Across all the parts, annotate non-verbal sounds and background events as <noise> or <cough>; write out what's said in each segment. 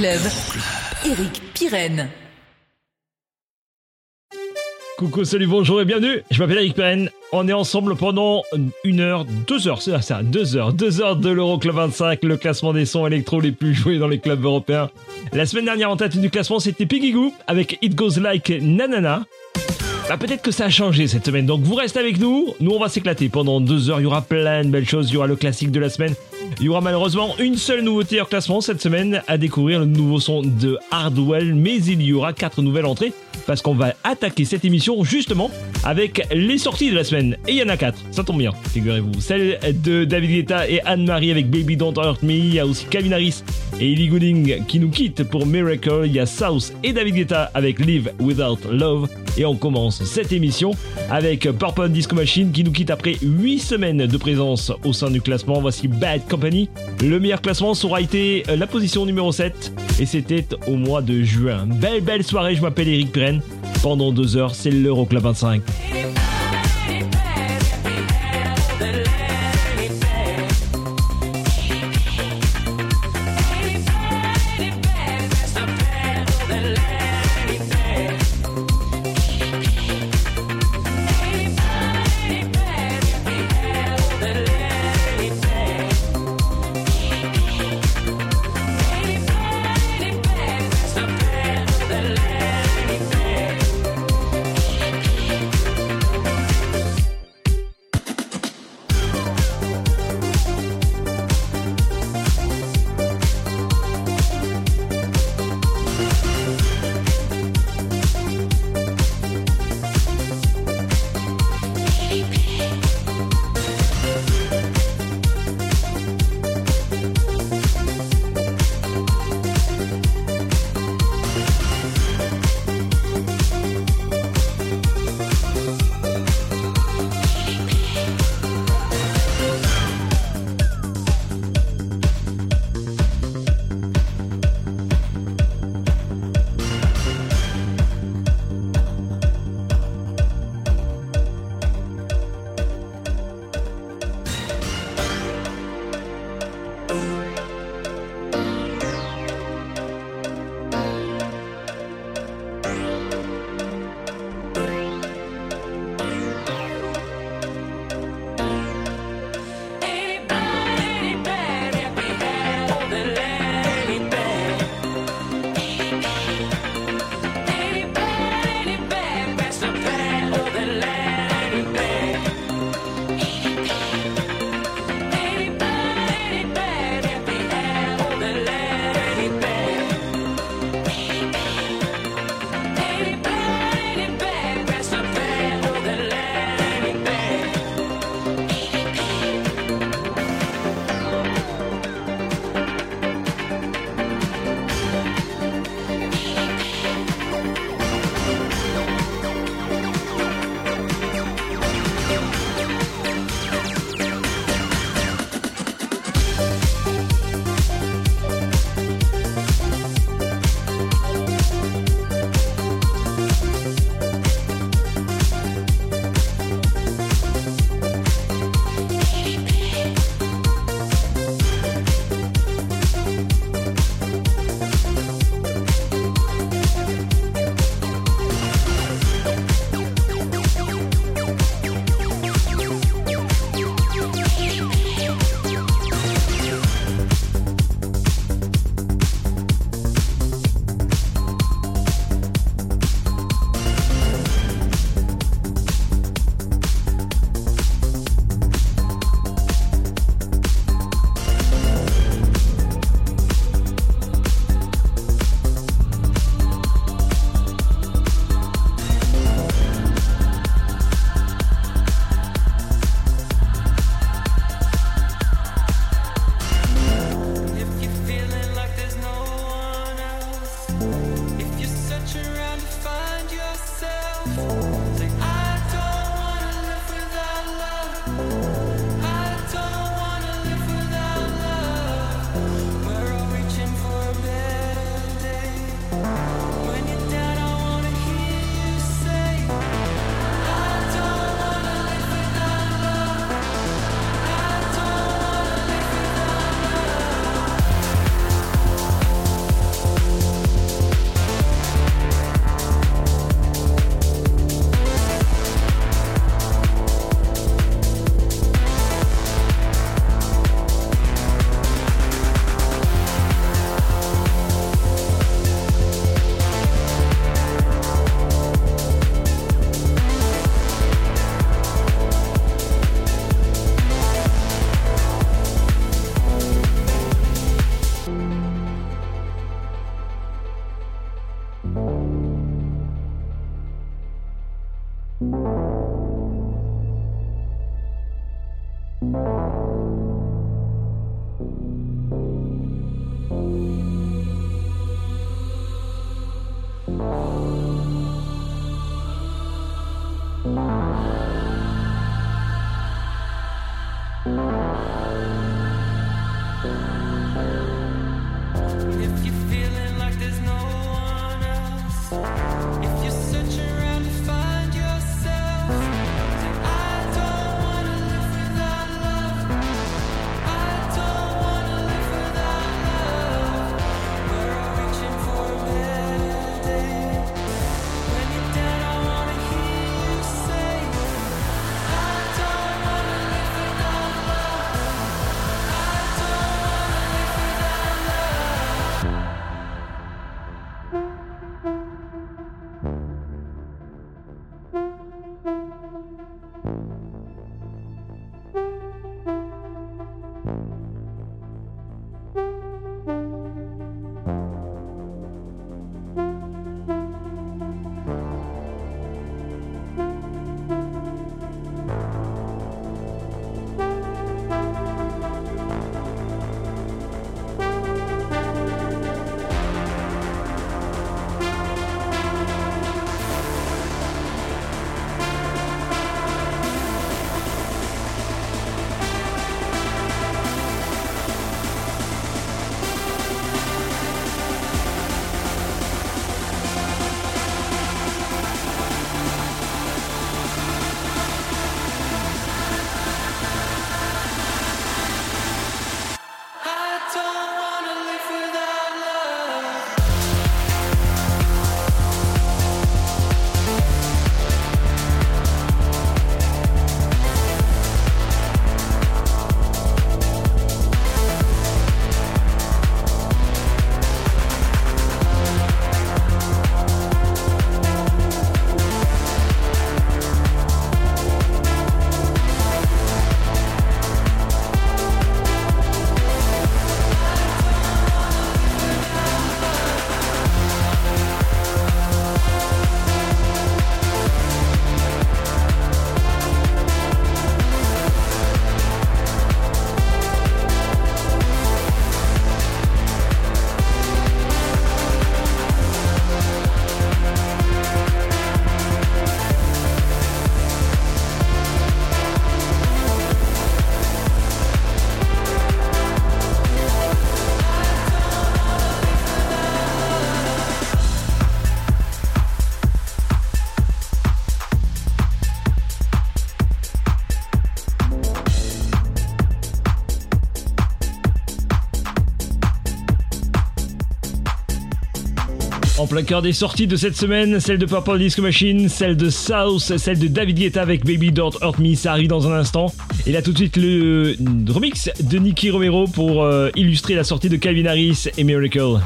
Eric Pirenne. Coucou, salut, bonjour et bienvenue. Je m'appelle Eric Perren. On est ensemble pendant une heure, deux heures, c'est ça, deux heures, deux heures de l'Euroclub 25, le classement des sons électro les plus joués dans les clubs européens. La semaine dernière en tête du classement, c'était Piggy Goo avec It Goes Like Nanana. Bah peut-être que ça a changé cette semaine, donc vous restez avec nous. Nous on va s'éclater pendant deux heures. Il y aura plein de belles choses. Il y aura le classique de la semaine. Il y aura malheureusement une seule nouveauté en classement cette semaine à découvrir le nouveau son de Hardwell, mais il y aura quatre nouvelles entrées parce qu'on va attaquer cette émission justement avec les sorties de la semaine. Et il y en a quatre, ça tombe bien, figurez-vous. Celle de David Guetta et Anne-Marie avec Baby Don't Hurt Me. Il y a aussi Calvin Harris et Ellie Goulding qui nous quittent pour Miracle. Il y a South et David Guetta avec Live Without Love. Et on commence cette émission avec Purple Disco Machine qui nous quitte après 8 semaines de présence au sein du classement. Voici Bad Le meilleur classement aura été la position numéro 7 et c'était au mois de juin. Belle belle soirée, je m'appelle Eric Pirenne. Pendant deux heures, c'est l'Euroclub 25. Música plein cœur des sorties de cette semaine, celle de Purple Disco Machine, celle de South, celle de David Guetta avec Baby Don't Hurt Me, ça arrive dans un instant. Et là tout de suite le remix de Nicky Romero pour euh, illustrer la sortie de Calvin Harris et Miracle.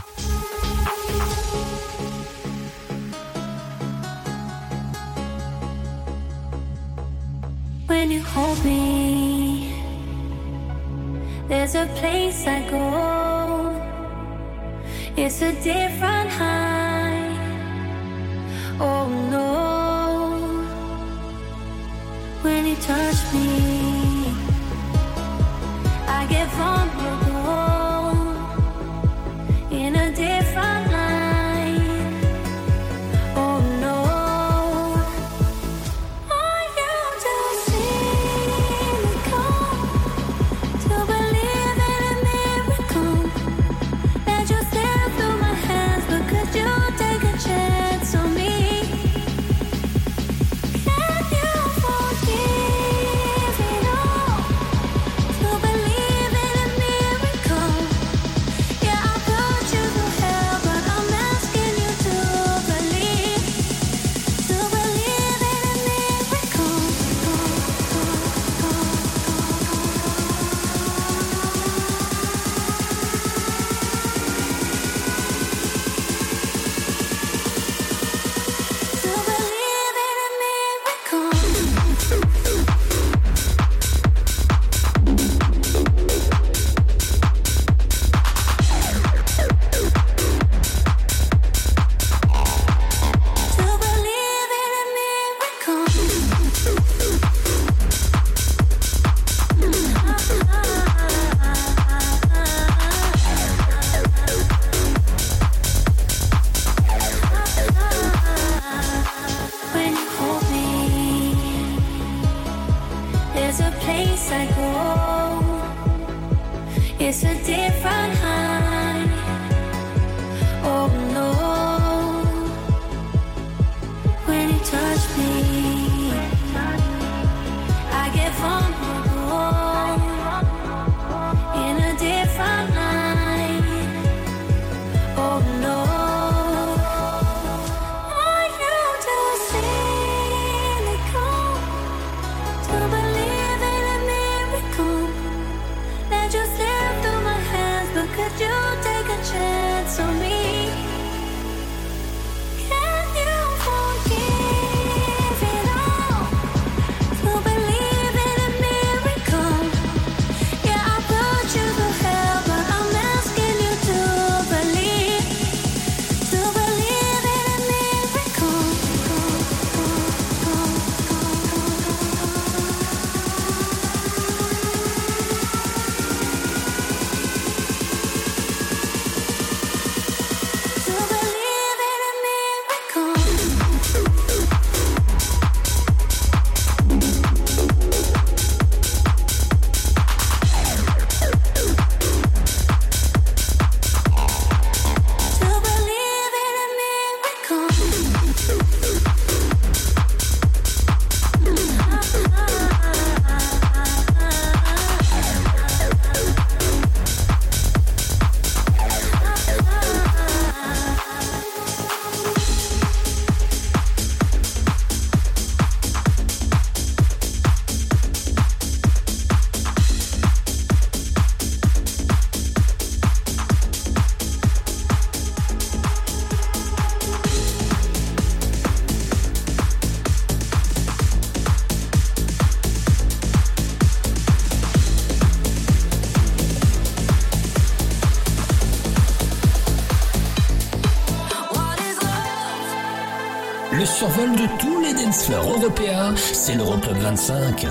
Floors européens, c'est l'Euroclub 25.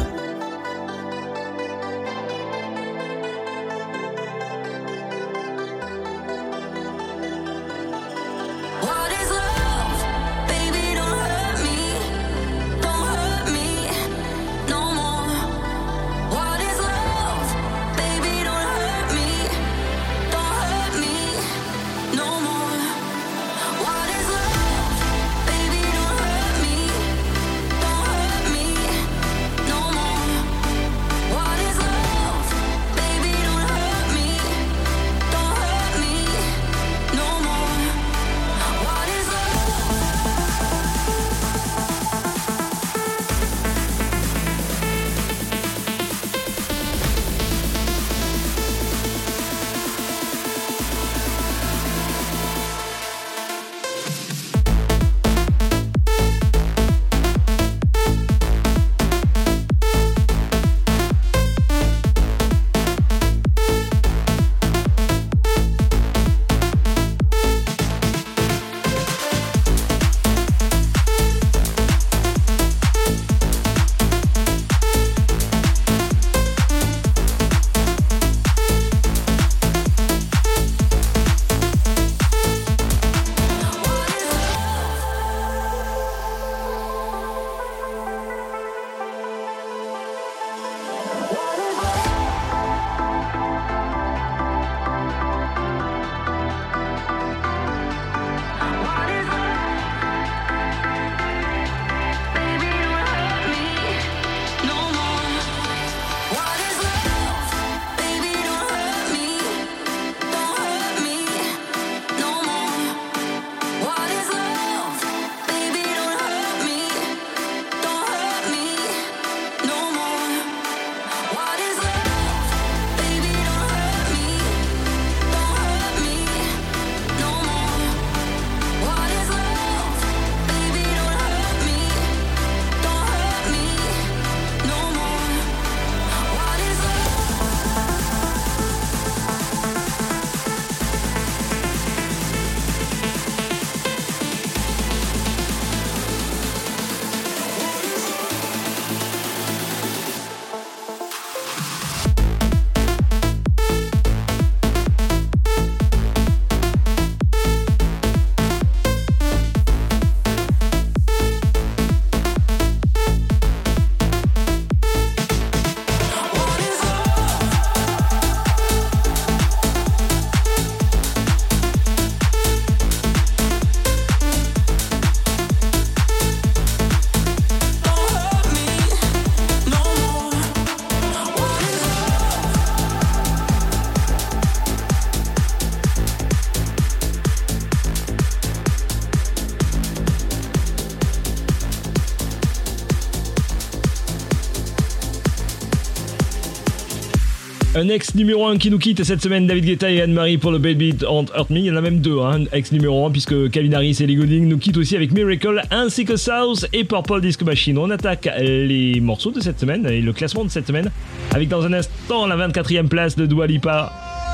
Un ex numéro 1 qui nous quitte cette semaine, David Guetta et Anne-Marie pour le Baby Don't Hurt Me. Il y en a même deux, hein, ex numéro 1, puisque Calvin Harris et Lee Gooding nous quittent aussi avec Miracle, ainsi que South et Purple Disco Machine. On attaque les morceaux de cette semaine et le classement de cette semaine, avec dans un instant la 24e place de Dua Lipa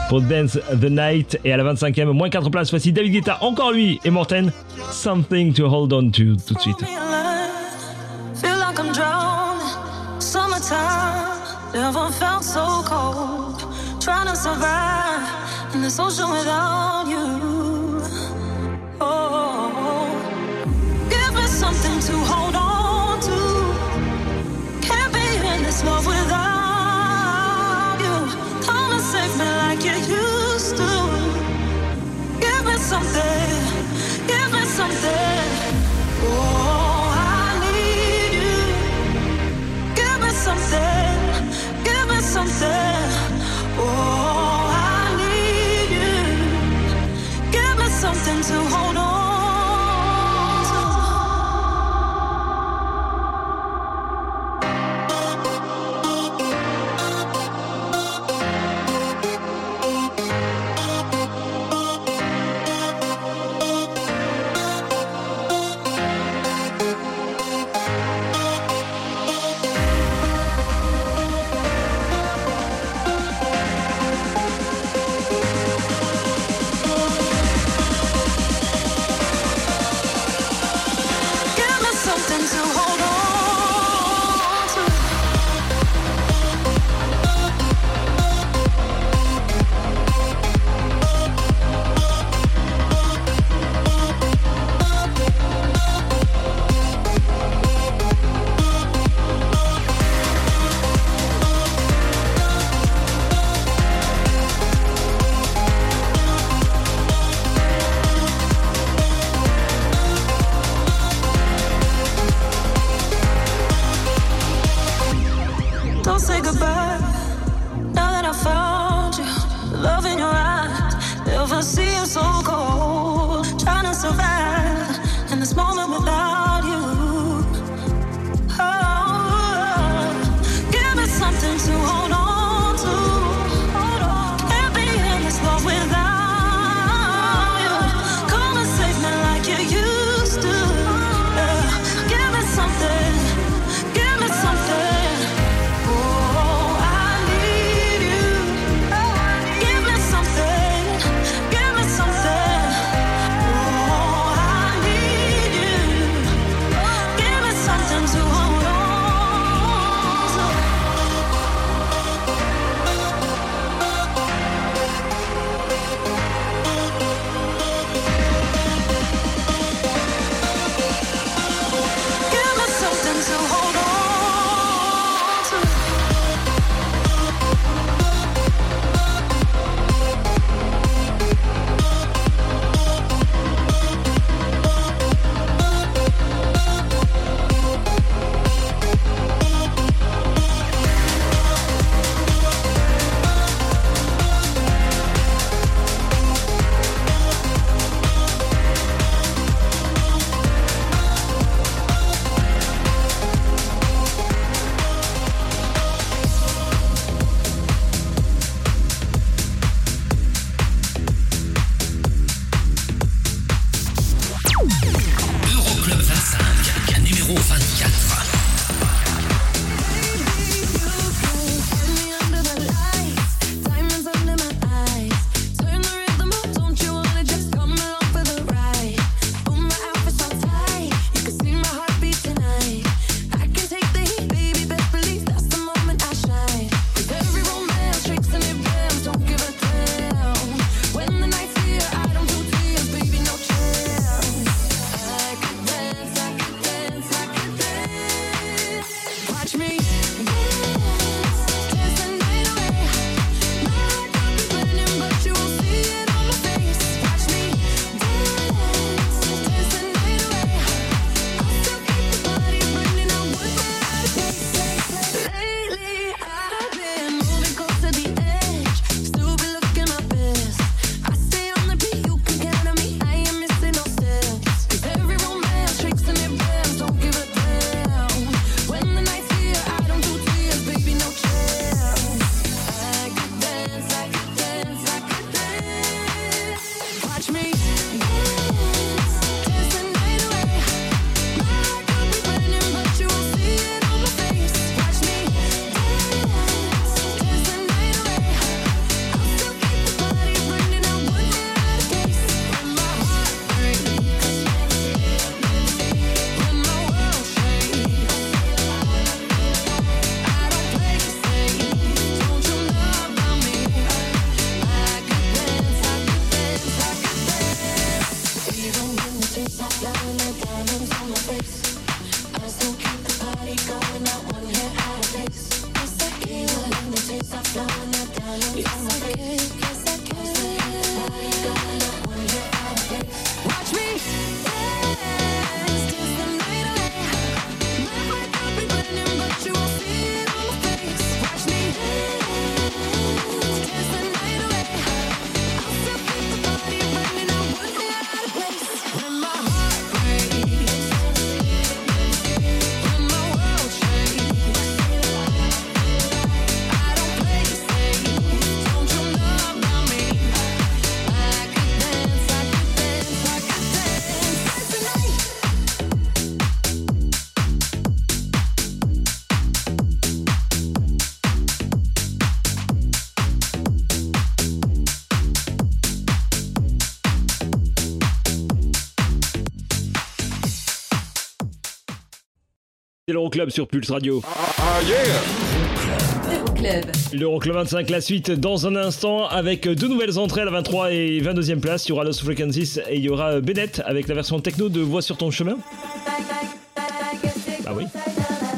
pour Dance the Night et à la 25e, moins 4 places, voici David Guetta, encore lui et Morten, Something to Hold On To, tout de suite. Never felt so cold. Trying to survive in l'Euroclub sur Pulse Radio. Euroclub. L'Euroclub 25, la suite dans un instant avec deux nouvelles entrées à la 23 et 22e place. Il y aura Lost Frequencies et il y aura Bennett avec la version techno de Voix sur ton chemin. Bah oui,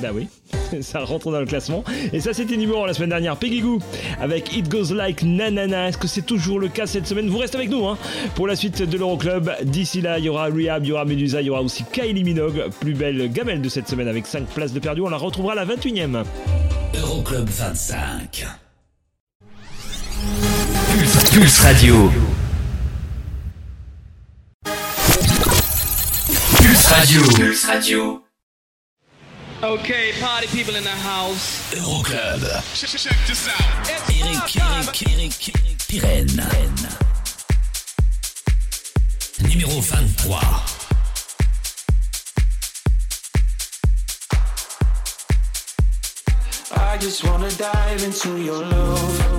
bah oui. <laughs> Ça rentre dans le classement. Et ça, c'était numéro la semaine dernière. Peggy Goo avec It Goes Like Nanana. Est-ce que c'est toujours le cas cette semaine? Vous restez avec nous hein, pour la suite de l'Euroclub. D'ici là, il y aura Rehab, il y aura Medusa, il y aura aussi Kylie Minogue. Plus belle gamelle de cette semaine avec 5 places de perdu. On la retrouvera la 21e. Euroclub 25. Pulse, Pulse Radio. Pulse Radio. Pulse Radio. Okay, party people in the house. Euroclub. Check this Eric, Eric, Eric, Eric Pirenne. Numéro 23. I just wanna dive into your love.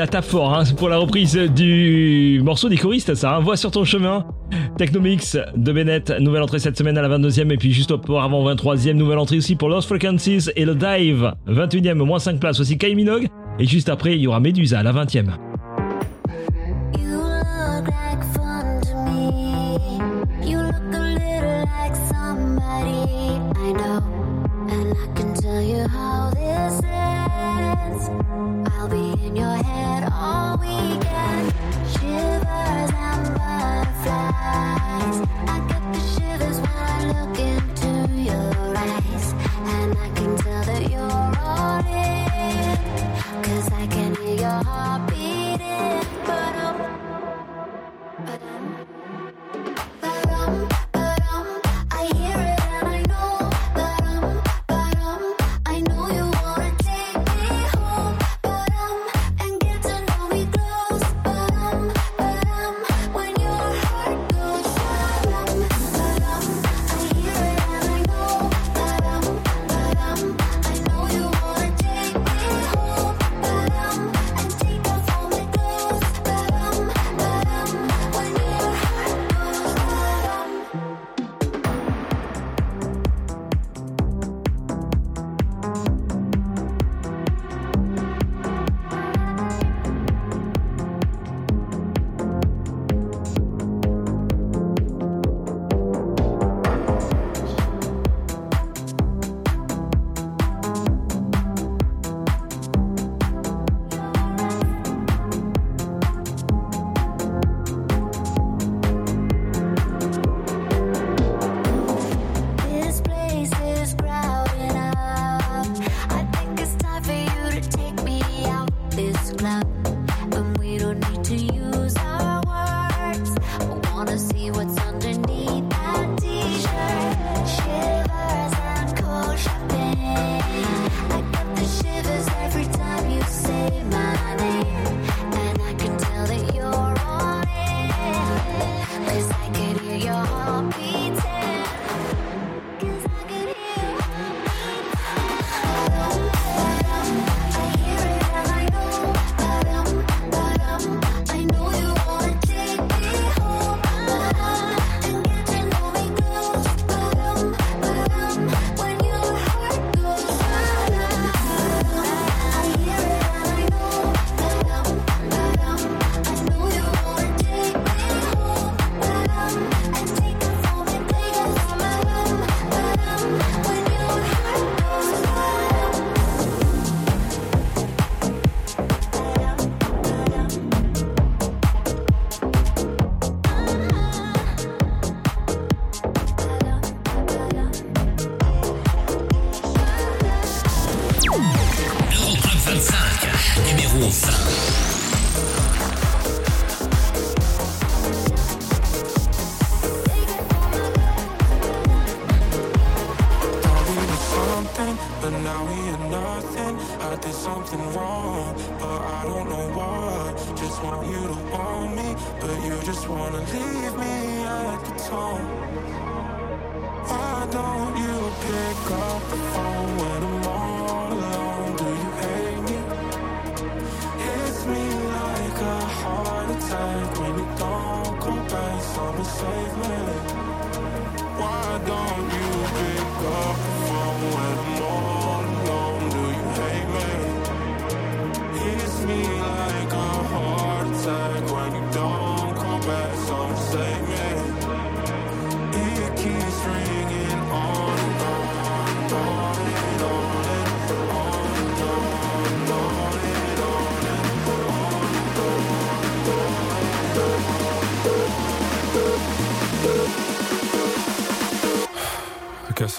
ça tape fort hein, pour la reprise du morceau des choristes, ça. Hein. Sur ton chemin. Technomix de Bennett, nouvelle entrée cette semaine à la 22e et puis juste auparavant 23e, nouvelle entrée aussi pour Lost Frequencies et le Dive, 21e, moins 5 places aussi Kai Minogue. Et juste après, il y aura Medusa à la 20e.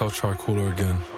myself try cooler again.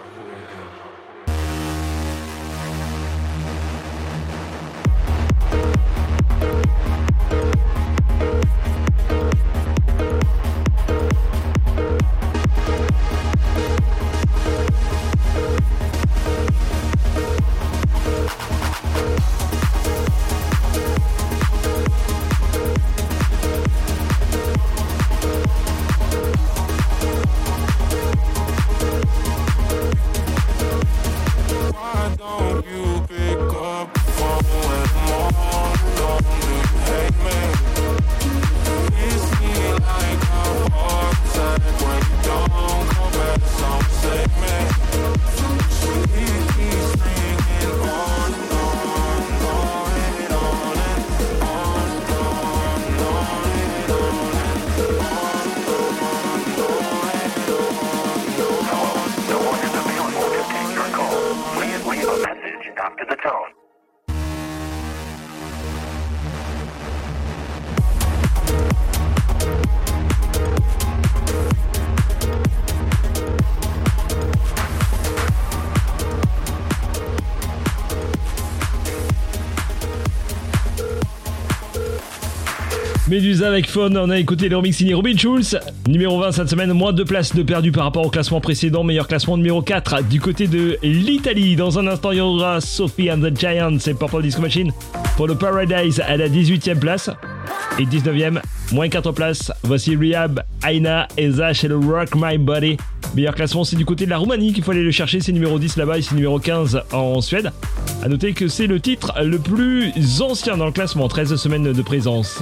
Médusa avec Phone, on a écouté le remix signé Robin Schulz. Numéro 20 cette semaine, moins de places de perdu par rapport au classement précédent. Meilleur classement numéro 4 du côté de l'Italie. Dans un instant, il y aura Sophie and the Giants et Purple Disco Machine pour le Paradise à la 18e place. Et 19e, moins 4 places. Voici Rehab, Aina et et le Rock My Body. Meilleur classement, c'est du côté de la Roumanie qu'il faut aller le chercher. C'est numéro 10 là-bas et c'est numéro 15 en Suède. A noter que c'est le titre le plus ancien dans le classement, 13 semaines de présence.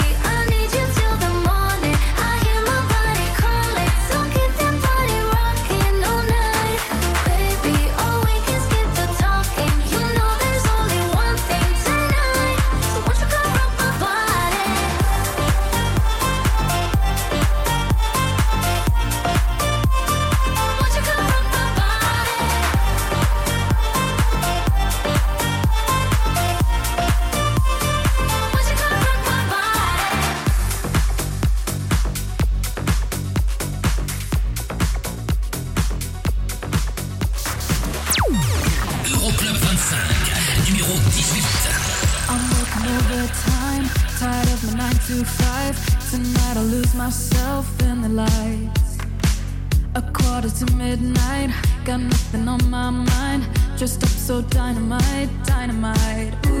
myself in the lights. A quarter to midnight, got nothing on my mind. Dressed up so dynamite, dynamite. Ooh,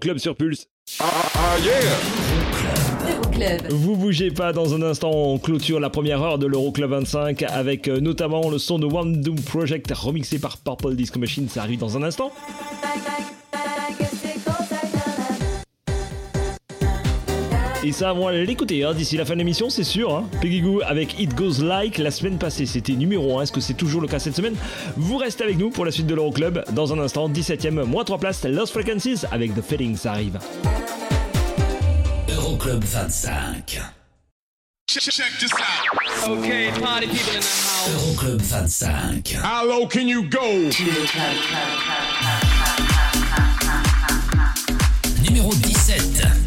C'est l'Euroclub sur Pulse. Euroclub. Vous bougez pas, dans un instant on clôture la première heure de l'Euroclub 25 avec euh, notamment le son de One Doom Project remixé par Purple Disco Machine, ça arrive dans un instant. Ça, on va l'écouter hein, d'ici la fin de l'émission, c'est sûr. Hein. Peggy Goo avec It Goes Like. La semaine passée, c'était numéro 1. Est-ce que c'est toujours le cas cette semaine? Vous restez avec nous pour la suite de l'Euroclub. Dans un instant, 17ème, moins 3 places, Lost Frequencies avec The Feeling, ça arrive. Euroclub 25. Okay, party people in the house. Euroclub 25. How low can you go? Numéro 17.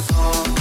Goes on and on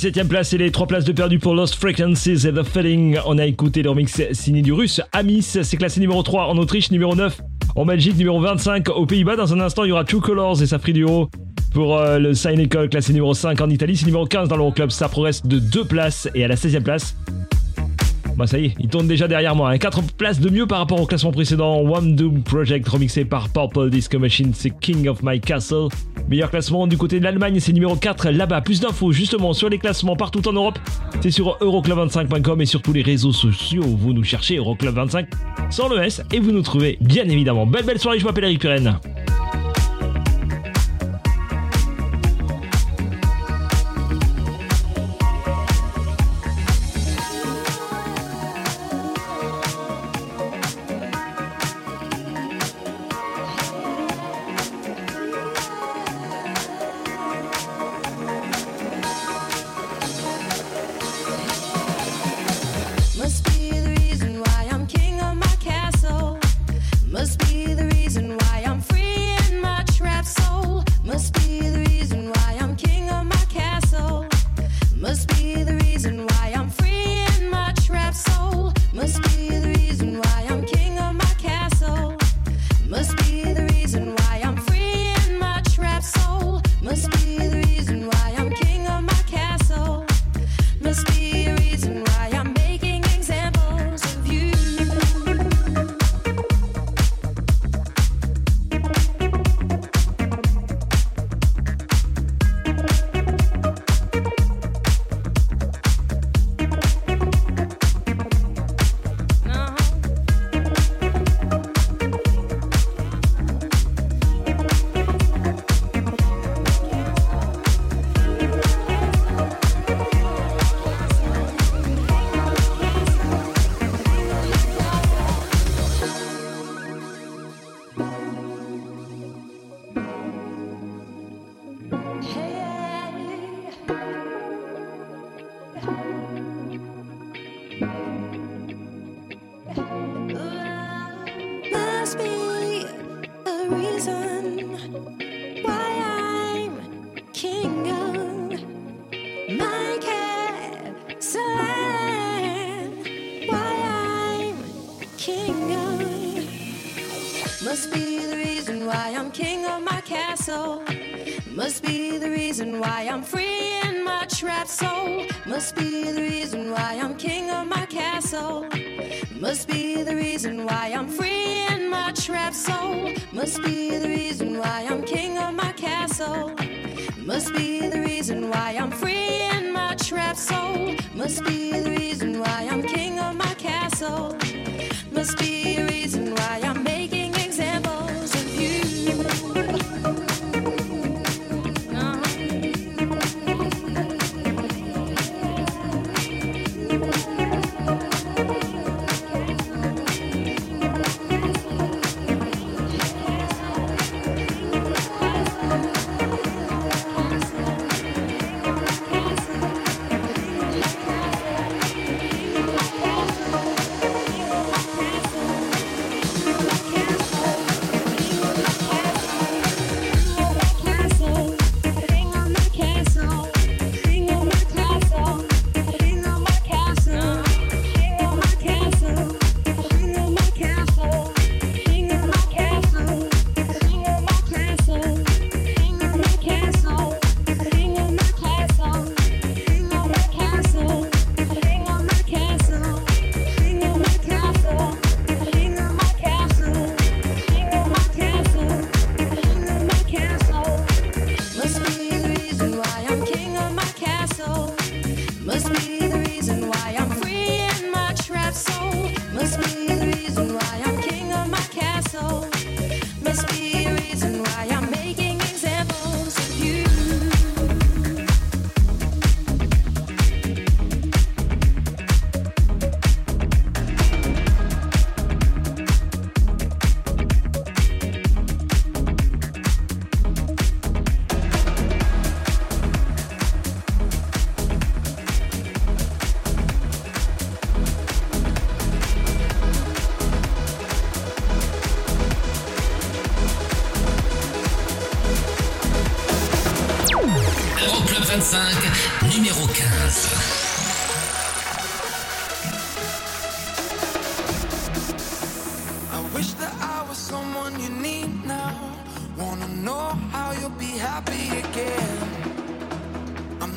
17ème place et les 3 places de perdu pour Lost Frequencies et The Feeling. On a écouté le remix signé du russe Amis. C'est classé numéro 3 en Autriche, numéro 9 en Belgique, numéro 25 aux Pays-Bas. Dans un instant, il y aura True Colors et sa prix du haut pour euh, le Cynical, classé numéro 5 en Italie. C'est numéro 15 dans l'Euroclub. Ça progresse de 2 places et à la 16ème place. Bah ça y est, il tourne déjà derrière moi. 4 places de mieux par rapport au classement précédent. One Doom Project remixé par Purple Disco Machine, c'est King of My Castle. Meilleur classement du côté de l'Allemagne, c'est numéro 4 là-bas. Plus d'infos justement sur les classements partout en Europe. C'est sur euroclub25.com et sur tous les réseaux sociaux. Vous nous cherchez Euroclub25 sans le S et vous nous trouvez bien évidemment. Belle belle soirée, je m'appelle Eric Pirenne.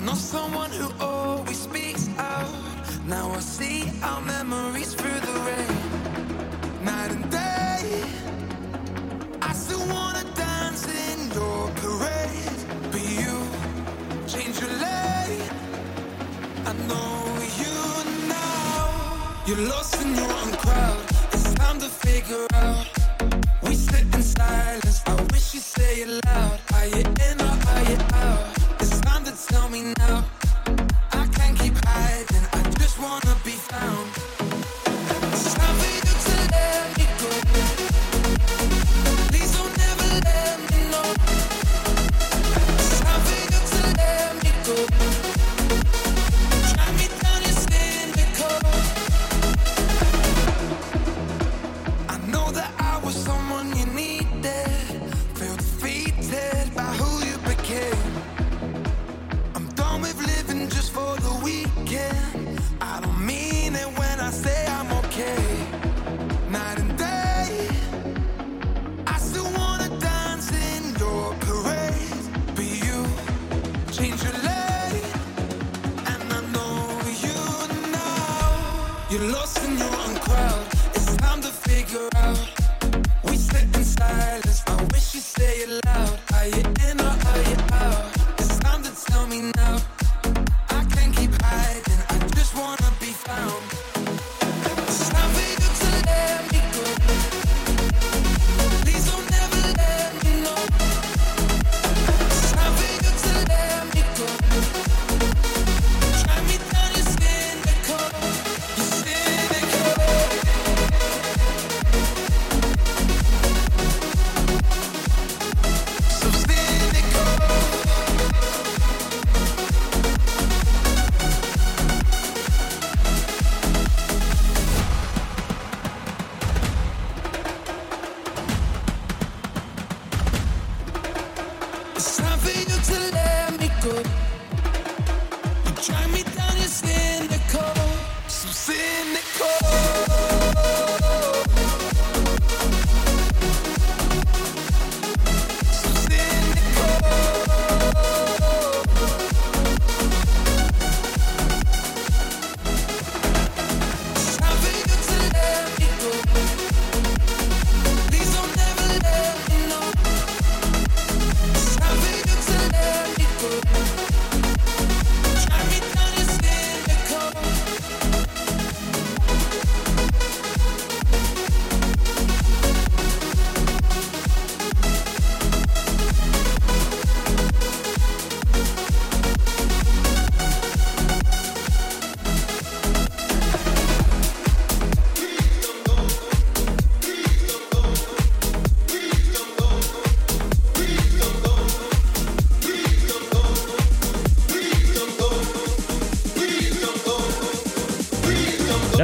Know someone who always speaks out. Now I see our memories through the rain. Night and day, I still wanna dance in your parade. But you change your lane. I know you now. You're lost in your own crowd. It's time to figure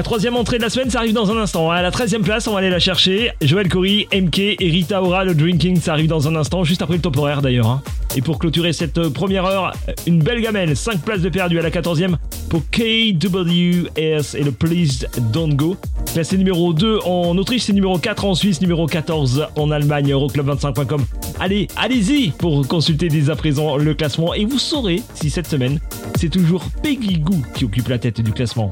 troisième entrée de la semaine, ça arrive dans un instant. À la 13e place, on va aller la chercher. Joël Corey, MK et Rita Ora, le Drinking, ça arrive dans un instant, juste après le top horaire d'ailleurs. hein. Et pour clôturer cette euh, première heure, une belle gamelle, 5 places de perdu à la 14e pour KWS et le Please Don't Go. Classé numéro 2 en Autriche, c'est numéro 4 en Suisse, numéro 14 en Allemagne, Euroclub25.com. Allez, allez-y pour consulter dès à présent le classement et vous saurez si cette semaine, c'est toujours Peggy Goo qui occupe la tête du classement.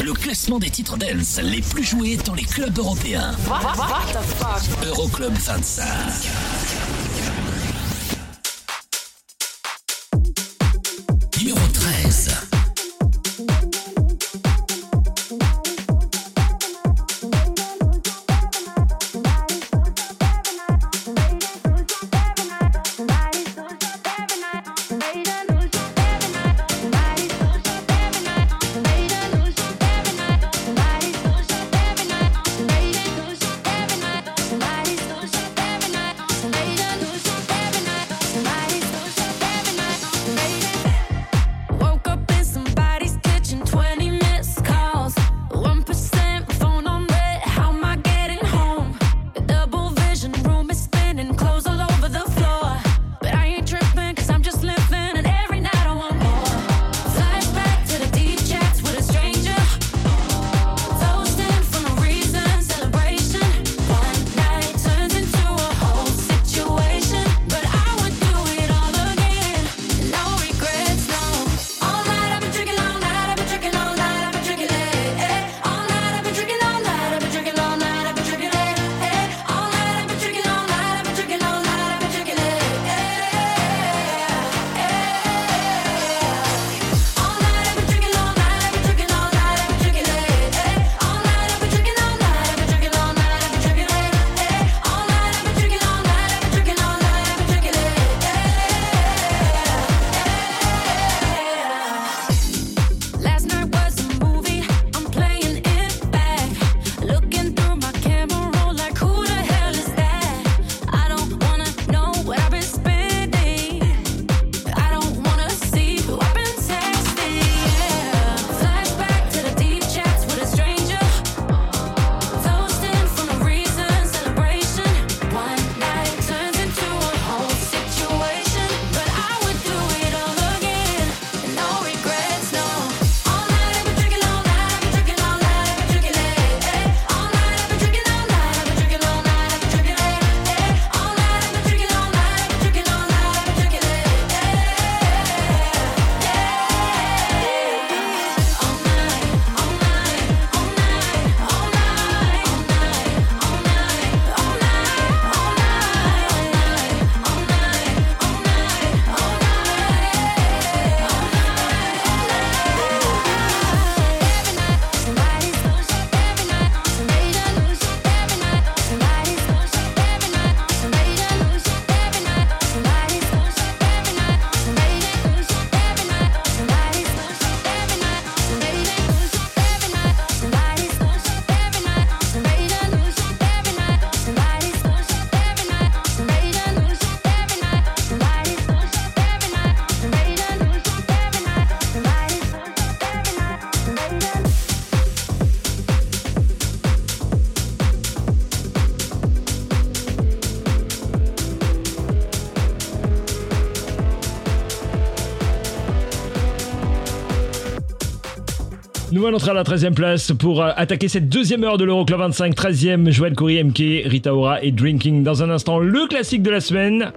Le classement des titres dance les plus joués dans les clubs européens. Euroclub 25. Allons entrer à la 13e place pour euh, attaquer cette deuxième heure de l'Euroclub 25. 13e, Joël Coury, MK, Rita Ora et Drinking. Dans un instant, le classique de la semaine.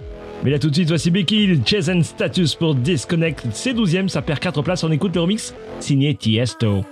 Mais là tout de suite, voici Becky, Chase and Status pour Disconnect. C'est 12e, ça perd 4 places. On écoute le remix signé Tiesto.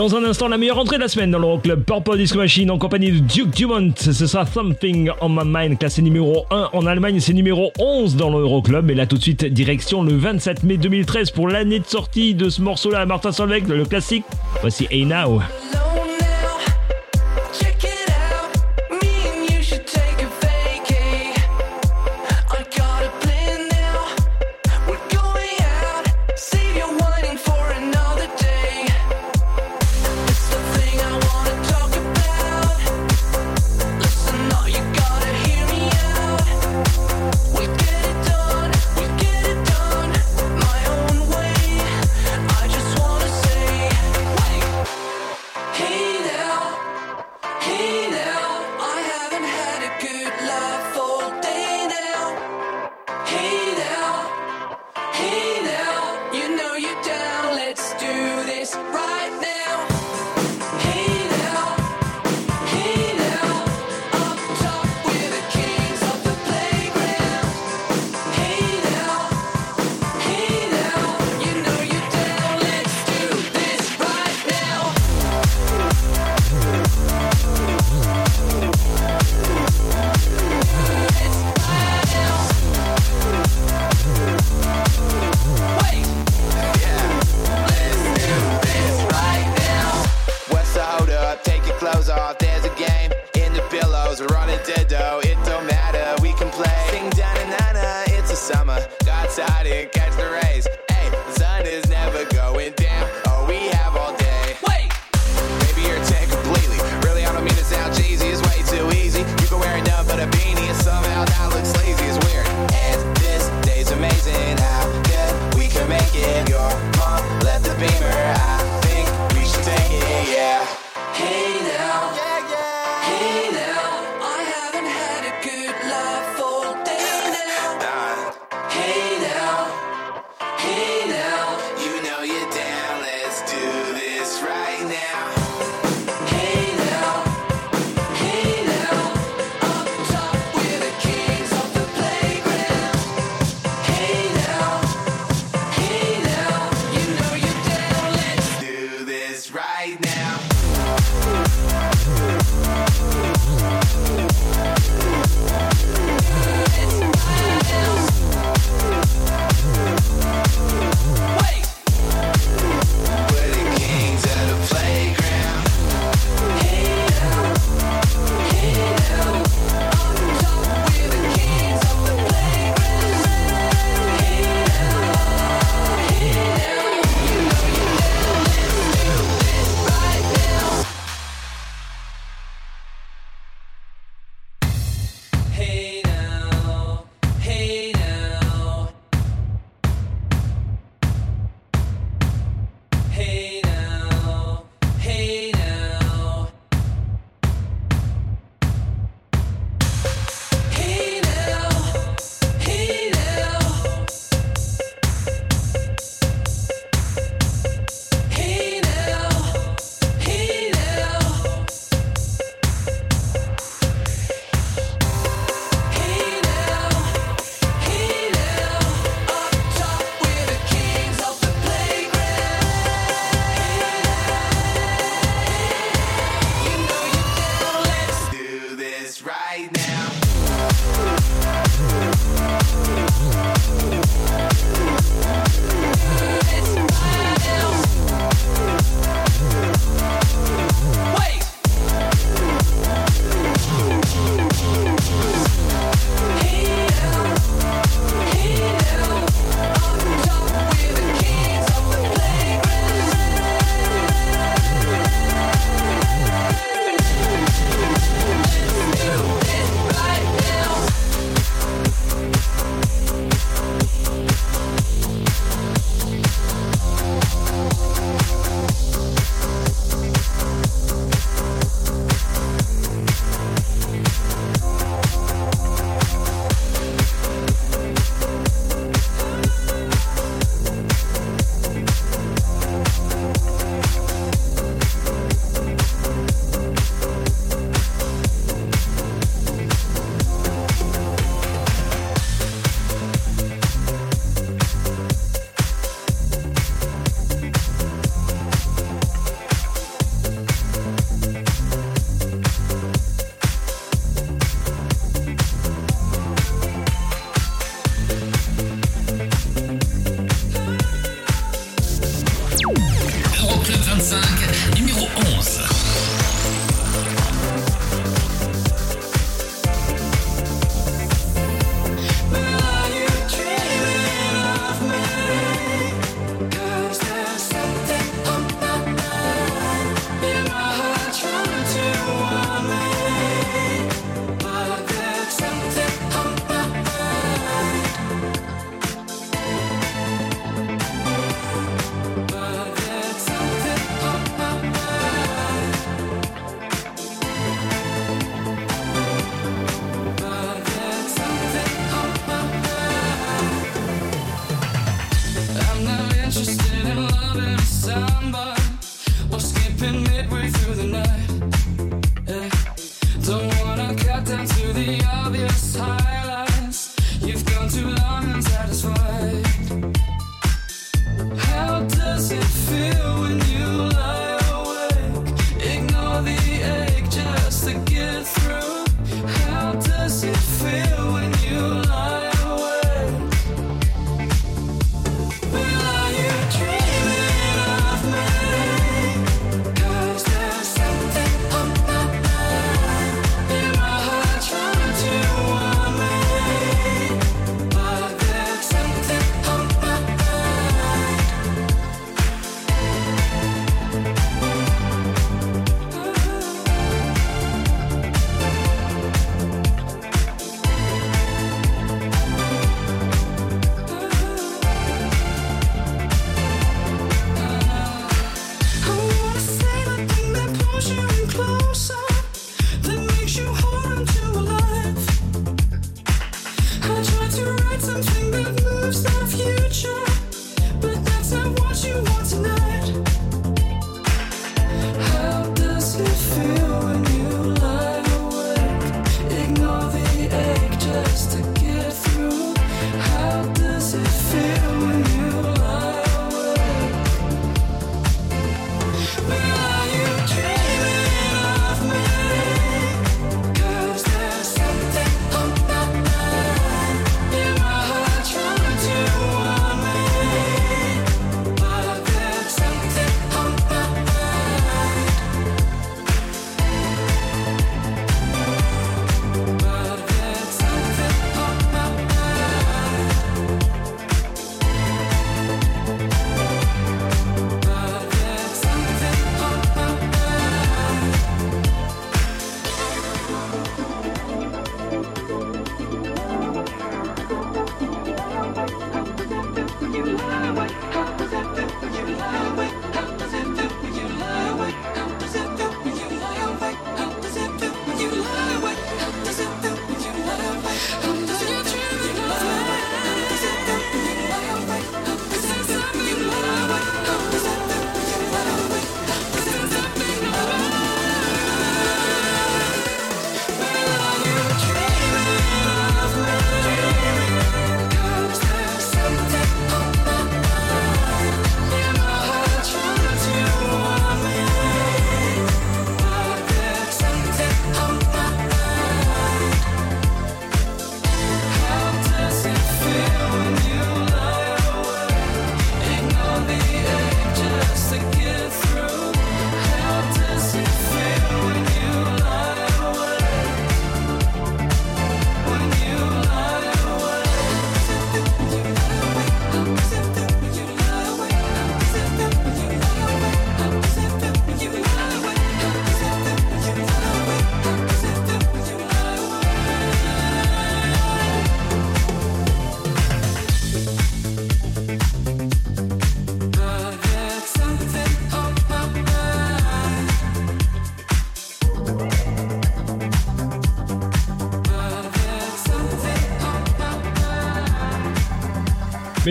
Dans un instant, la meilleure entrée de la semaine dans l'Euroclub Purple Disco Machine en compagnie de Duke Dumont. Ce sera Something on My Mind, classé numéro 1 en Allemagne, c'est numéro 11 dans l'Euroclub. Et là, tout de suite, direction le 27 mai 2013 pour l'année de sortie de ce morceau-là, Martin Solveig, le classique. Voici Hey Now. We're on a dead dough. It don't matter. We can play. Sing down and nana. It's a summer. Go outside and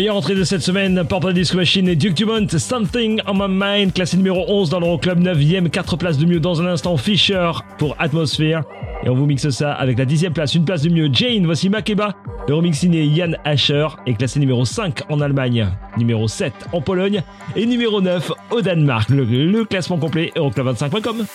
Meilleure entrée de cette semaine, Purple Disco Machine et Duke Dumont, Something on My Mind, classé numéro 11 dans l'Euroclub, 9ème, 4 places de mieux dans un instant, Fisher pour Atmosphere. Et on vous mixe ça avec la 10ème place, une place de mieux, Jane, voici Makeba, le remix signé Yann Asher, est classé numéro 5 en Allemagne, numéro 7 en Pologne et numéro 9 au Danemark. Le classement complet, euroclub25.com.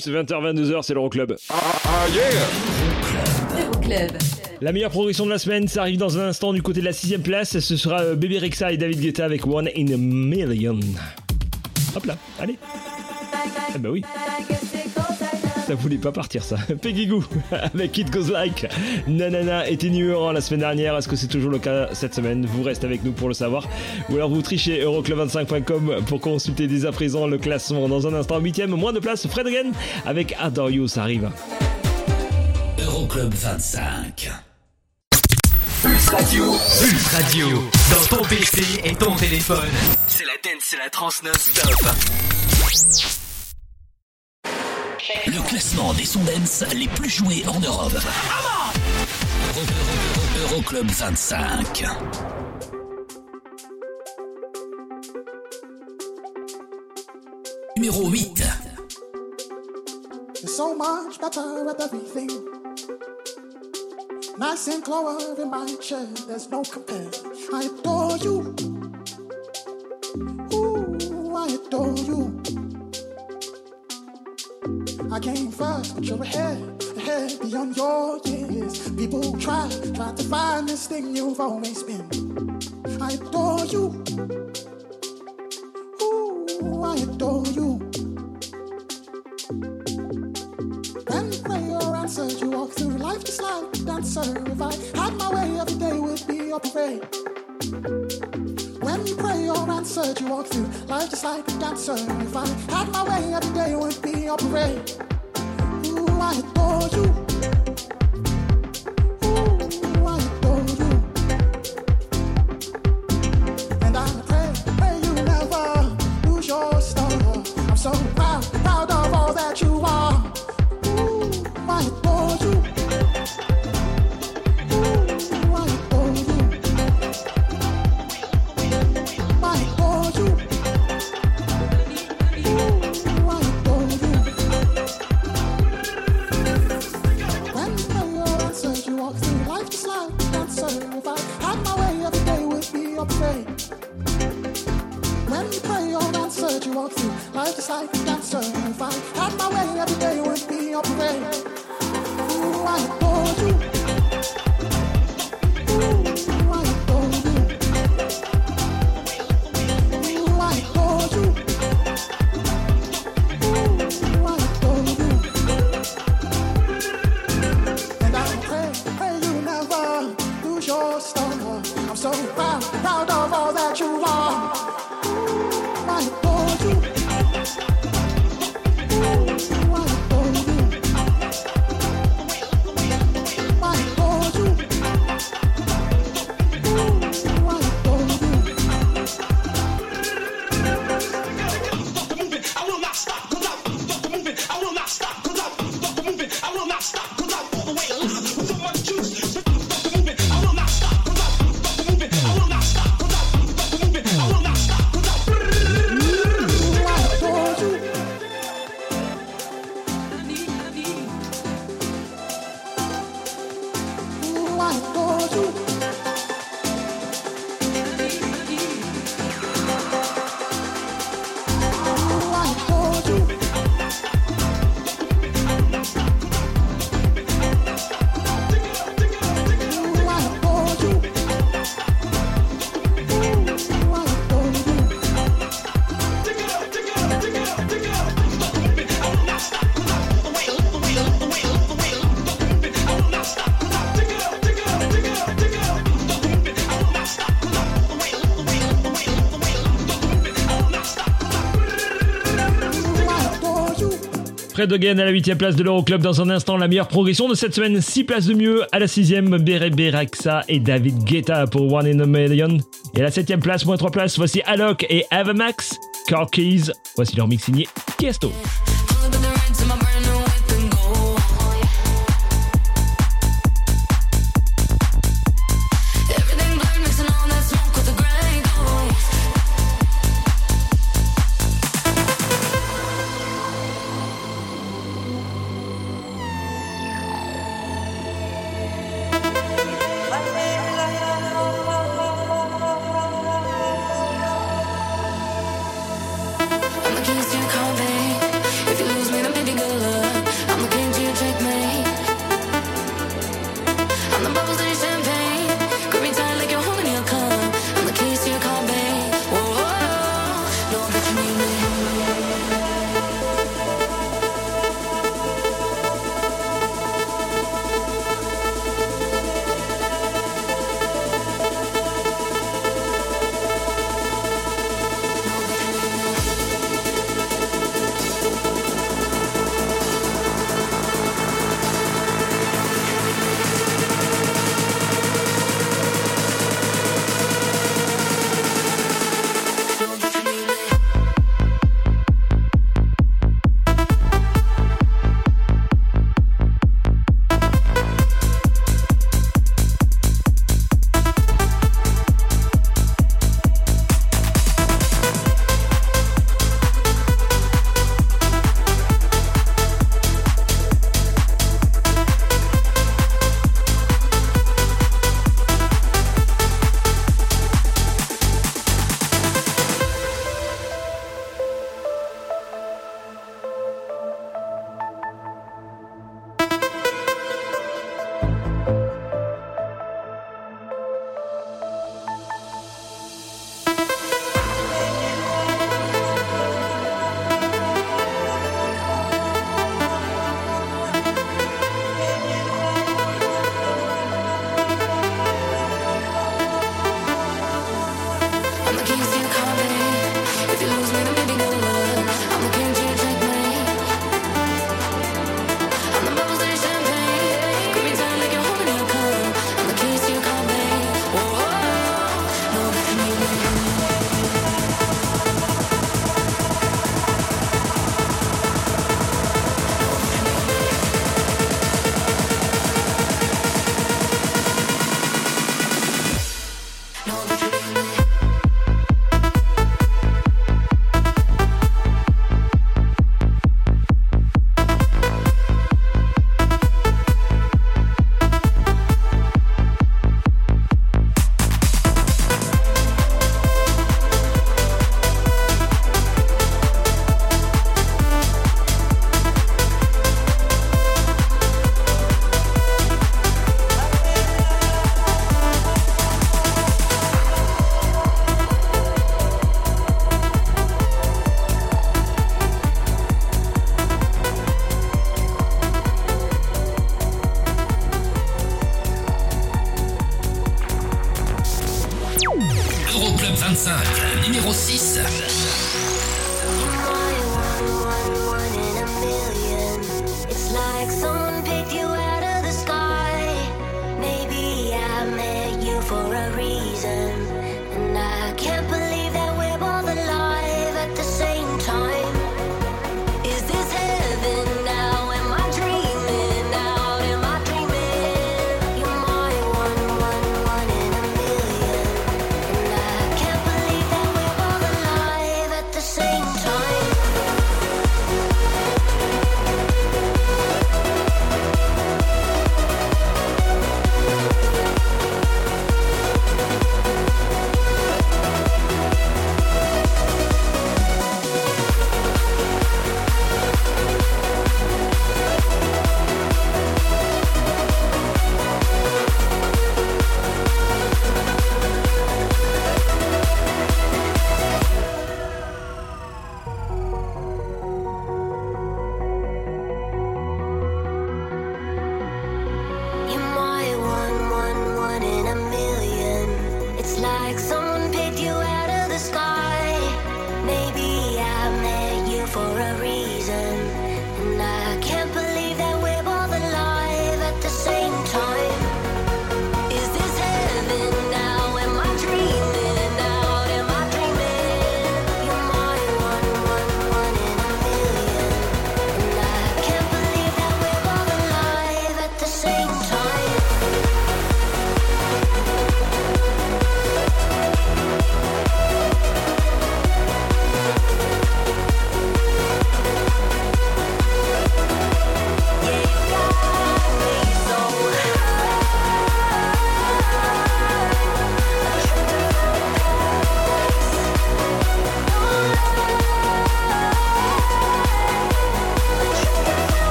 plus, 20h, 22h, c'est l'Euroclub. Euroclub. La meilleure progression de la semaine, ça arrive dans un instant du côté de la sixième place. Ce sera euh, Bébé Rexa et David Guetta avec One in a Million. Hop là, allez. Eh bah oui. Ça voulait pas partir ça. <laughs> Peggy Goo <laughs> avec It Goes Like. Nanana était numéro 1 la semaine dernière. Est-ce que c'est toujours le cas cette semaine? Vous restez avec nous pour le savoir. Ou alors vous trichez euroclub25.com pour consulter dès à présent le classement. Dans un instant, 8ème, moins de place, Fred avec Adore ça arrive. Euroclub 25. Pulse Radio. Pulse Radio. Dans ton PC et ton téléphone. C'est la dance, c'est la trans non-stop. Le classement des sons dance les plus joués en Europe. Euro- Euro- Euroclub 25. Numéro 8. You're so much better at everything. Nice and clover in my chair, there's no compare. I adore you. Ooh, I adore you. I came first, but you're ahead, ahead beyond your years. People try, try to find this thing you've always been. I adore you. Ooh, I adore you. When prayer answers, you walk through life just like a dancer. If I had my way, every day would be a parade. When prayer answered, you walk through life just like a dancer. If I had my way, every day would be a parade. Ooh, I adore you. I can survive. Had my way, every day would be a parade. Fred à la 8 place de l'Euroclub dans un instant. La meilleure progression de cette semaine, 6 places de mieux. À la 6 Bere Beraxa et David Guetta pour One in a Million. Et à la 7 place, moins 3 places, voici Alok et Avamax. Car Keys, voici leur mix signé Tiesto.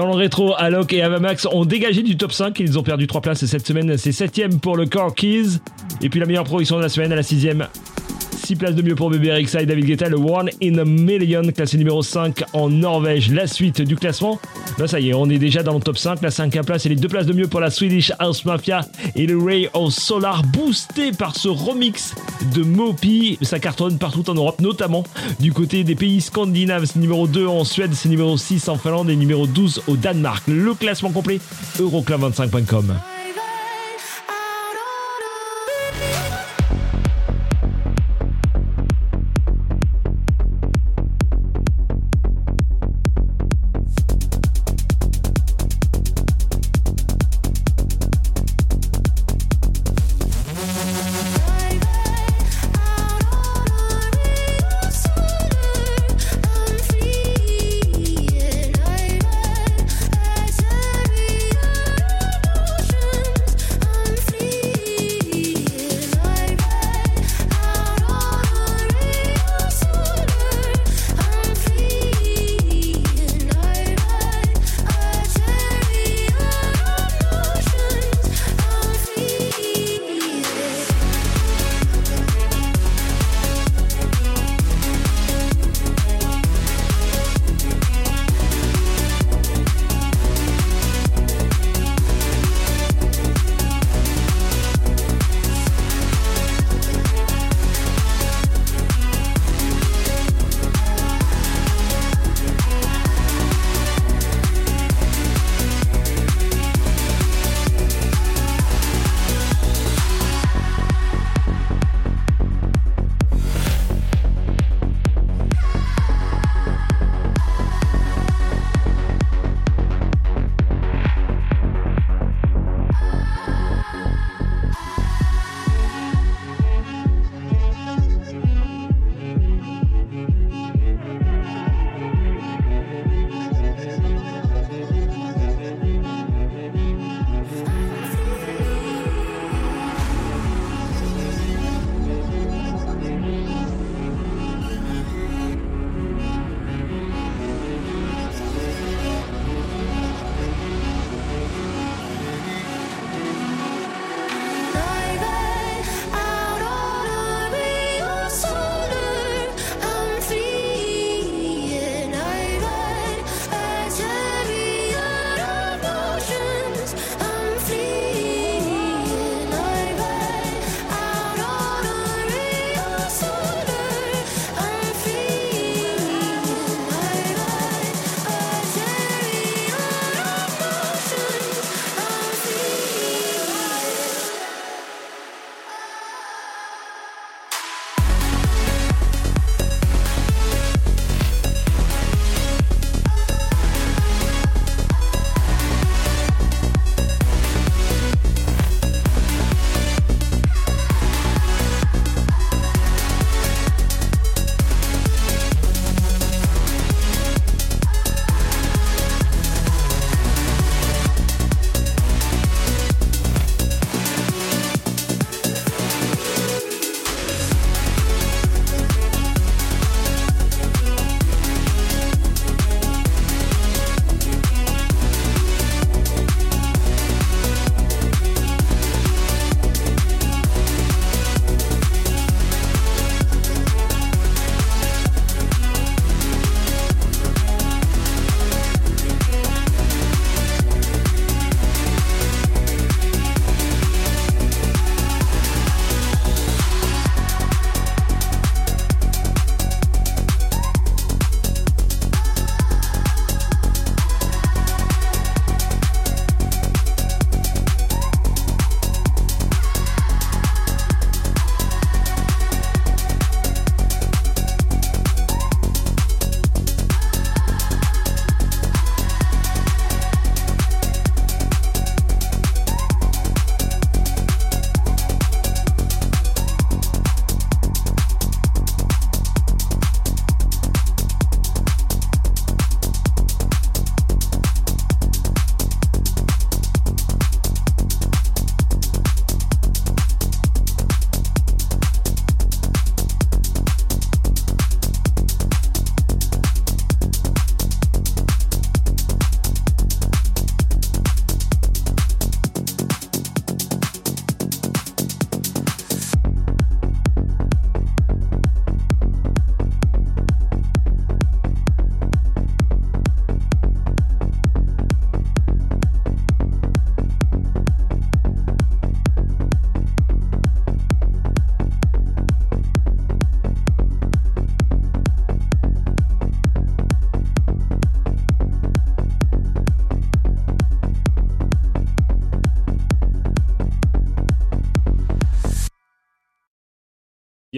Dans le rétro, Alok et Avamax ont dégagé du top 5. Ils ont perdu 3 places cette semaine. C'est 7ème pour le Core Keys. Et puis la meilleure production de la semaine à la 6ème. 6 places de mieux pour Bébé et David Guetta, le One in a Million, classé numéro 5 en Norvège. La suite du classement. Là, ça y est, on est déjà dans le top 5. La 5 place et les deux places de mieux pour la Swedish House Mafia et le Ray of Solar, boosté par ce remix de Mopi. Ça cartonne partout en Europe, notamment du côté des pays scandinaves. Numéro 2 en Suède, c'est numéro 6 en Finlande et numéro 12 au Danemark. Le classement complet, euroclub25.com.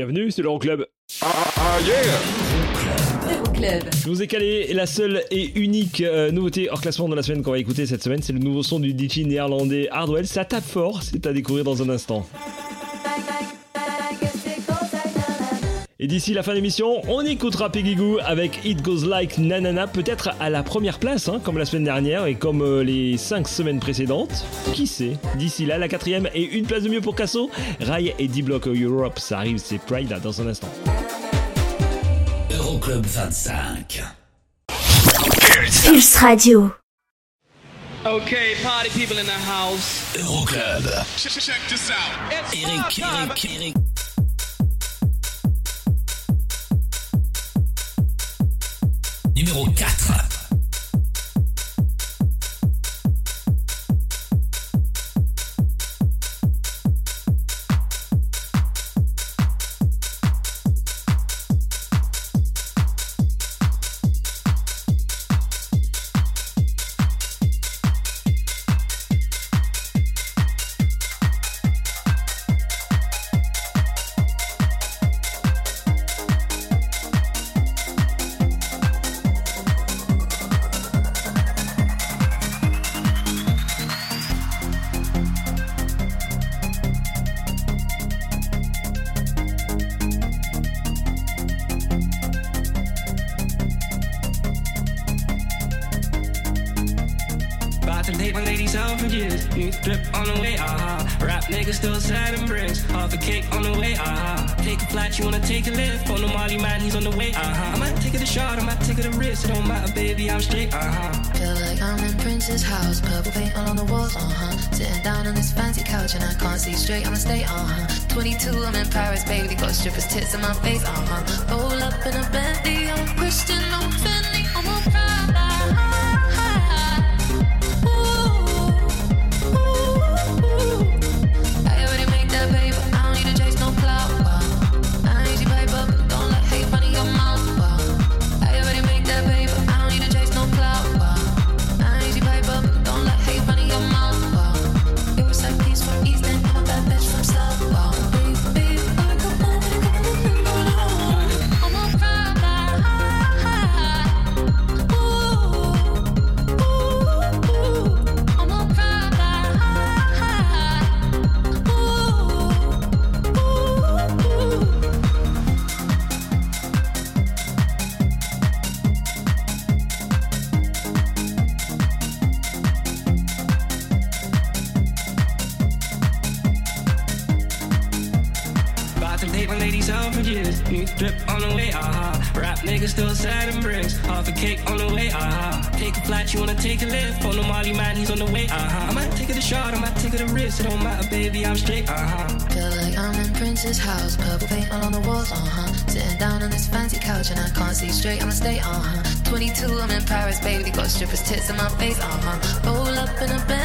Bienvenue, c'est l'Euroclub. Euroclub. Je vous ai calé la seule et unique euh, nouveauté hors classement de la semaine qu'on va écouter cette semaine. C'est le nouveau son du DJ néerlandais Hardwell. Ça tape fort, c'est à découvrir dans un instant. D'ici la fin de l'émission, on écoutera Peggy Goo avec It Goes Like Nanana, peut-être à la première place, hein, comme la semaine dernière et comme euh, les 5 semaines précédentes. Qui sait D'ici là, la quatrième et une place de mieux pour Casso. Rai et D-Block Europe, ça arrive, c'est Pride là dans un instant. Euroclub 25. Pulse Radio. Okay, party people in the house. Euroclub. Check this out. It's Eric, Eric, Eric. Numéro 4. Stay, uh huh. 22, I'm in Paris, baby, got strippers' tits in my face, uh huh. Roll up in a Bentley, I'm Christian, see straight, I'ma stay, uh huh. 22, I'm in Paris, baby, got strippers' tits in my face, uh huh. Roll up in a Bentley,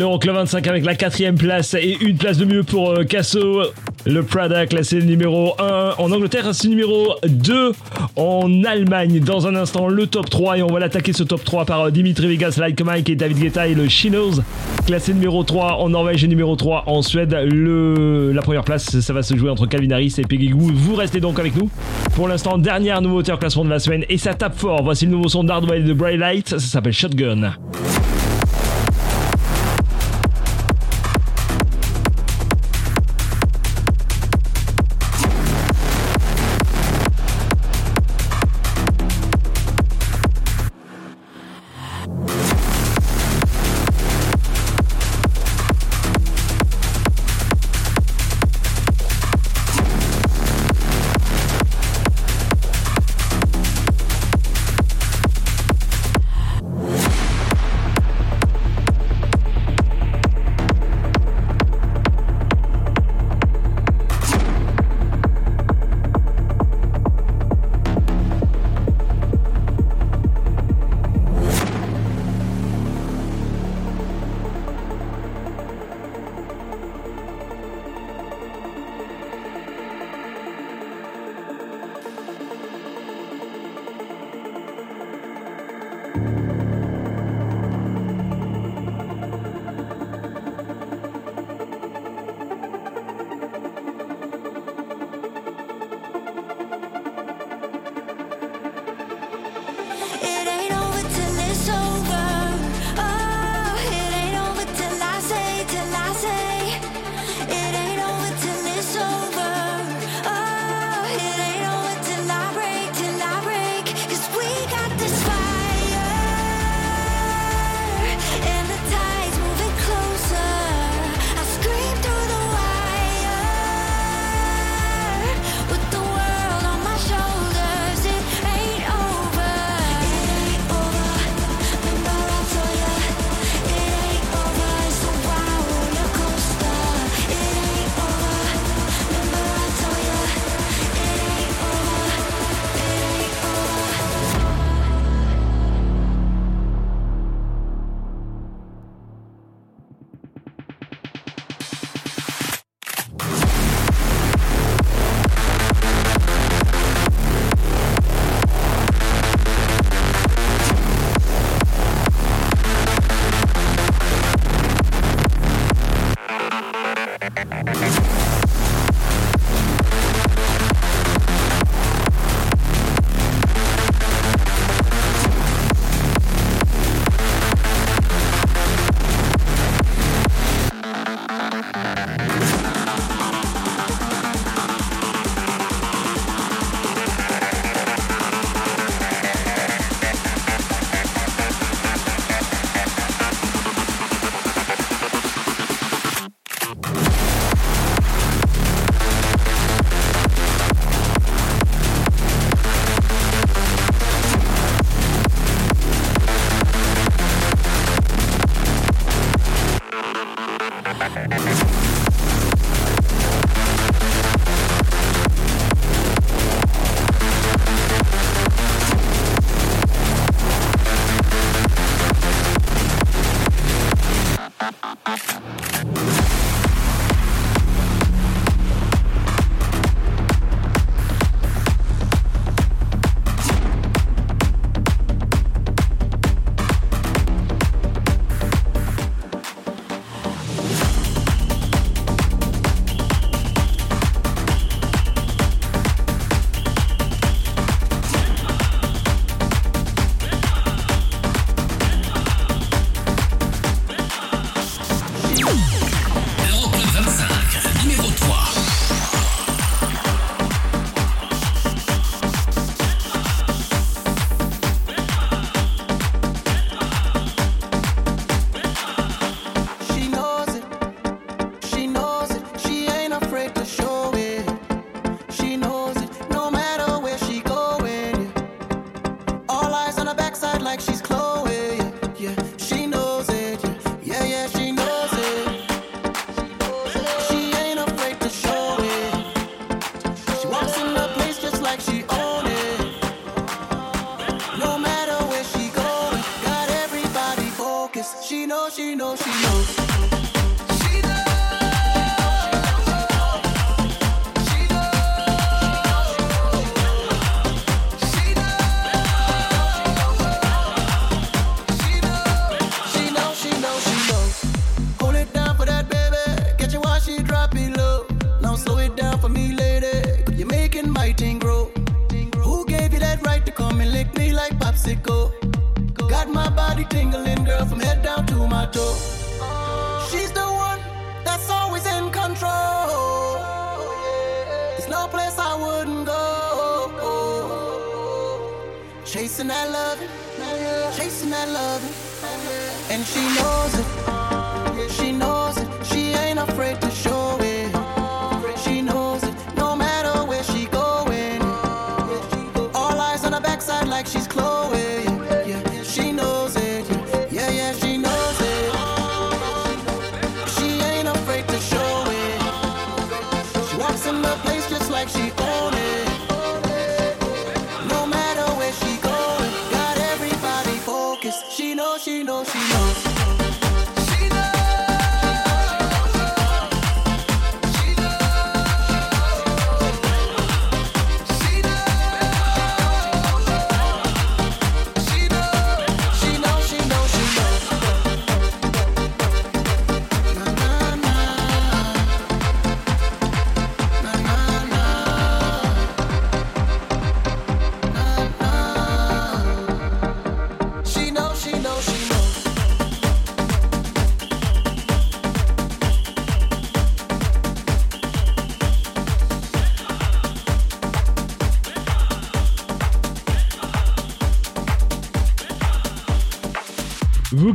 L'Euroclub 25 avec la quatrième place et une place de mieux pour euh, Casso. Le Prada classé numéro 1 en Angleterre, c'est numéro 2 en Allemagne. Dans un instant, le top 3 et on va l'attaquer ce top 3 par euh, Dimitri Vegas, Like Mike et David Guetta et le Chinos. Classé numéro 3 en Norvège et numéro 3 en Suède. Le, la première place, ça va se jouer entre Calvin Harris et Peggy Goo. Vous restez donc avec nous. Pour l'instant, dernière nouveauté en classement de la semaine et ça tape fort. Voici le nouveau son d'Hardwell de Bright Light. Ça s'appelle Shotgun. She's the one that's always in control. There's no place I wouldn't go. Chasing that love, chasing that love, and she knows it. She knows it. She ain't afraid to show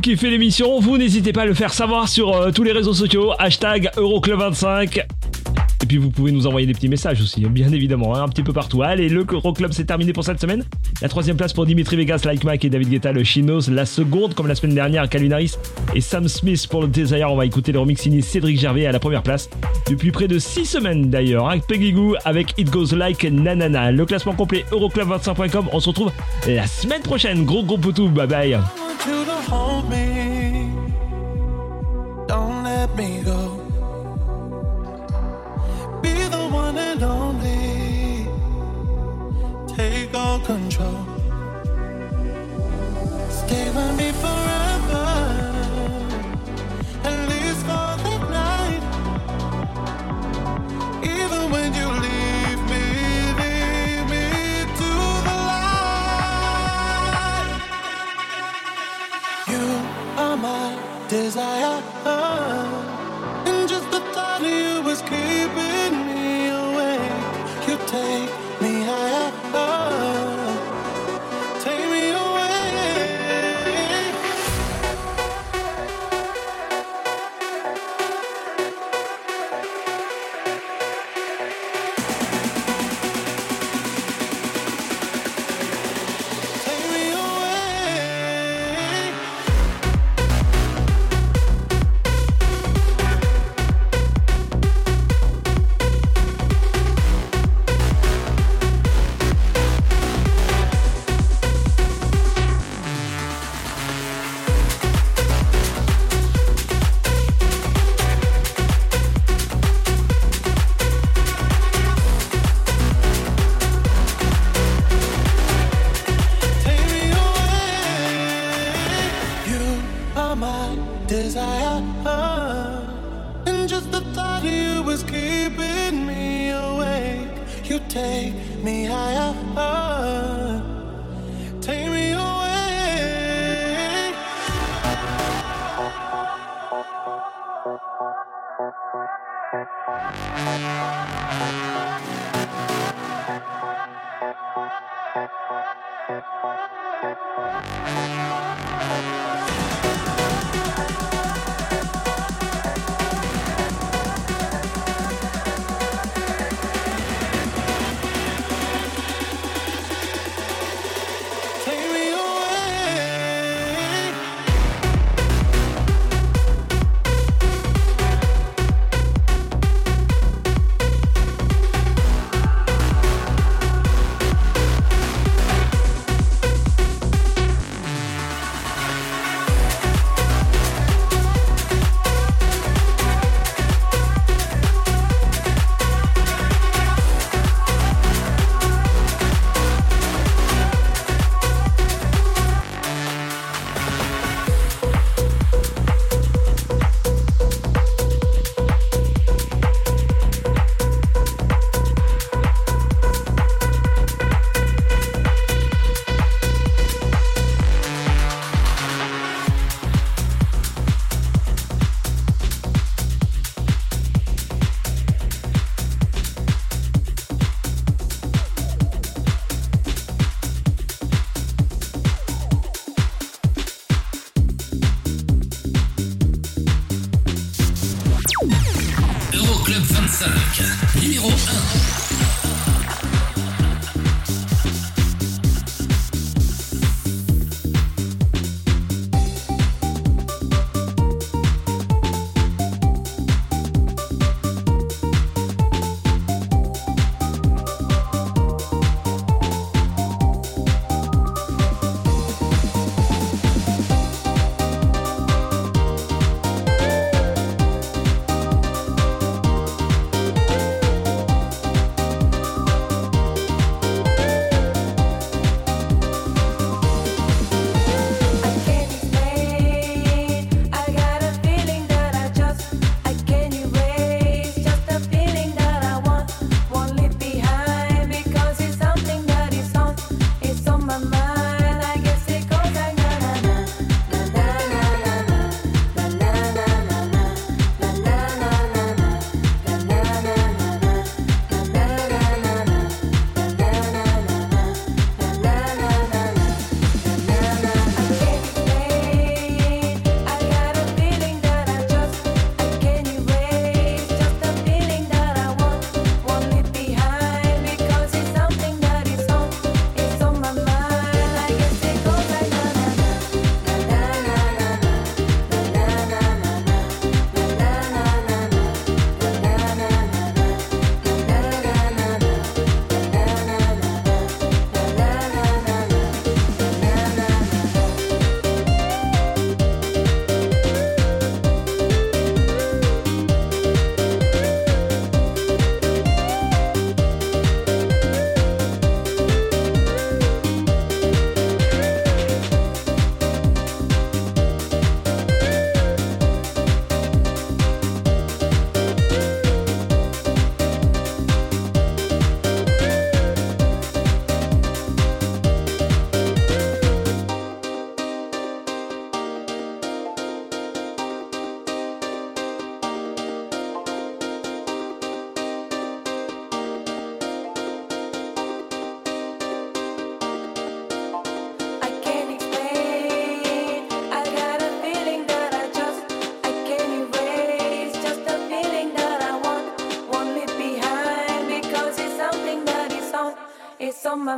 kiffez l'émission, vous n'hésitez pas à le faire savoir sur euh, tous les réseaux sociaux, hashtag Euroclub25. Et puis vous pouvez nous envoyer des petits messages aussi, bien évidemment, hein, un petit peu partout. Allez, le Euroclub c'est terminé pour cette semaine. La troisième place pour Dimitri Vegas, Like Mike et David Guetta, le Chinos. La seconde, comme la semaine dernière, Calvin Harris et Sam Smith pour le Desire. On va écouter le remix signé Cédric Gervais à la première place. Depuis près de 6 semaines d'ailleurs, avec Peggy Goo avec It Goes Like Nanana. Le classement complet Euroclub25.com. On se retrouve la semaine prochaine. Gros gros poutou, bye bye. Want you to hold me. Desire, and you take me higher. Take me away. Oh,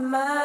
my mind.